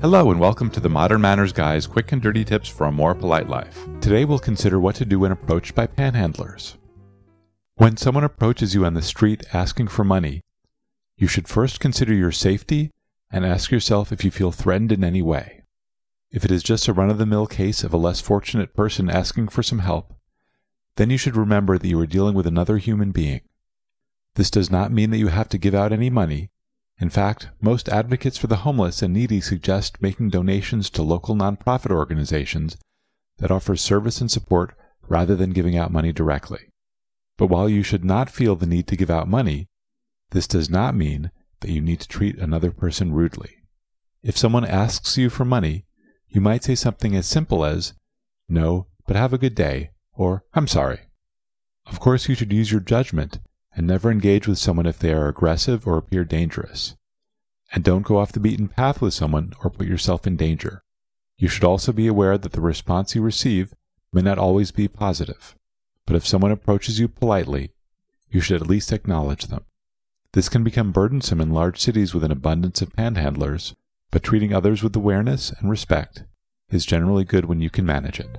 Hello and welcome to the Modern Manners Guy's quick and dirty tips for a more polite life. Today we'll consider what to do when approached by panhandlers. When someone approaches you on the street asking for money, you should first consider your safety and ask yourself if you feel threatened in any way. If it is just a run of the mill case of a less fortunate person asking for some help, then you should remember that you are dealing with another human being. This does not mean that you have to give out any money, in fact, most advocates for the homeless and needy suggest making donations to local nonprofit organizations that offer service and support rather than giving out money directly. But while you should not feel the need to give out money, this does not mean that you need to treat another person rudely. If someone asks you for money, you might say something as simple as, No, but have a good day, or I'm sorry. Of course, you should use your judgment and never engage with someone if they are aggressive or appear dangerous. And don't go off the beaten path with someone or put yourself in danger. You should also be aware that the response you receive may not always be positive. But if someone approaches you politely, you should at least acknowledge them. This can become burdensome in large cities with an abundance of panhandlers, but treating others with awareness and respect is generally good when you can manage it.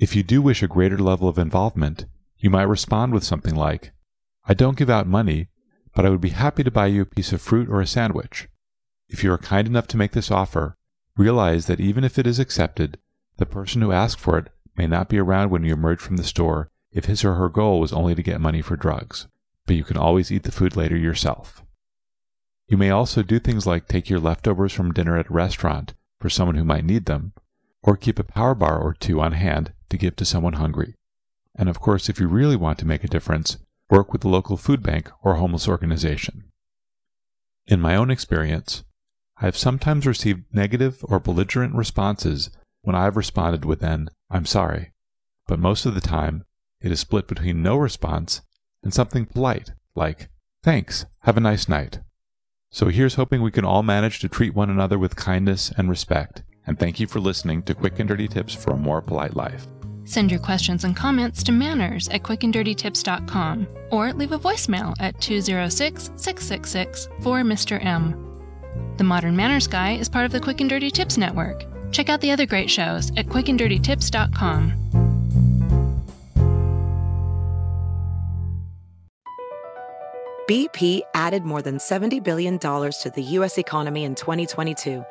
If you do wish a greater level of involvement, you might respond with something like, I don't give out money, but I would be happy to buy you a piece of fruit or a sandwich. If you are kind enough to make this offer, realize that even if it is accepted, the person who asked for it may not be around when you emerge from the store if his or her goal was only to get money for drugs, but you can always eat the food later yourself. You may also do things like take your leftovers from dinner at a restaurant for someone who might need them, or keep a power bar or two on hand to give to someone hungry. And of course, if you really want to make a difference, work with the local food bank or homeless organization. In my own experience, I have sometimes received negative or belligerent responses when I have responded with an I'm sorry, but most of the time it is split between no response and something polite like thanks, have a nice night. So here's hoping we can all manage to treat one another with kindness and respect. And thank you for listening to Quick and Dirty Tips for a More Polite Life. Send your questions and comments to manners at quickanddirtytips.com or leave a voicemail at 206 666 4 Mr. M. The Modern Manners Guy is part of the Quick and Dirty Tips Network. Check out the other great shows at quickanddirtytips.com. BP added more than $70 billion to the U.S. economy in 2022.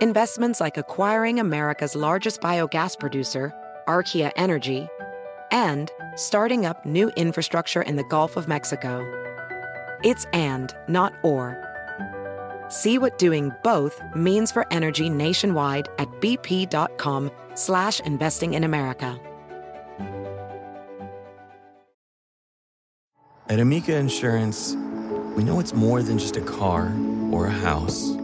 Investments like acquiring America's largest biogas producer, Archaea Energy, and starting up new infrastructure in the Gulf of Mexico. It's and, not or. See what doing both means for energy nationwide at bp.com slash investing in America. At Amica Insurance, we know it's more than just a car or a house.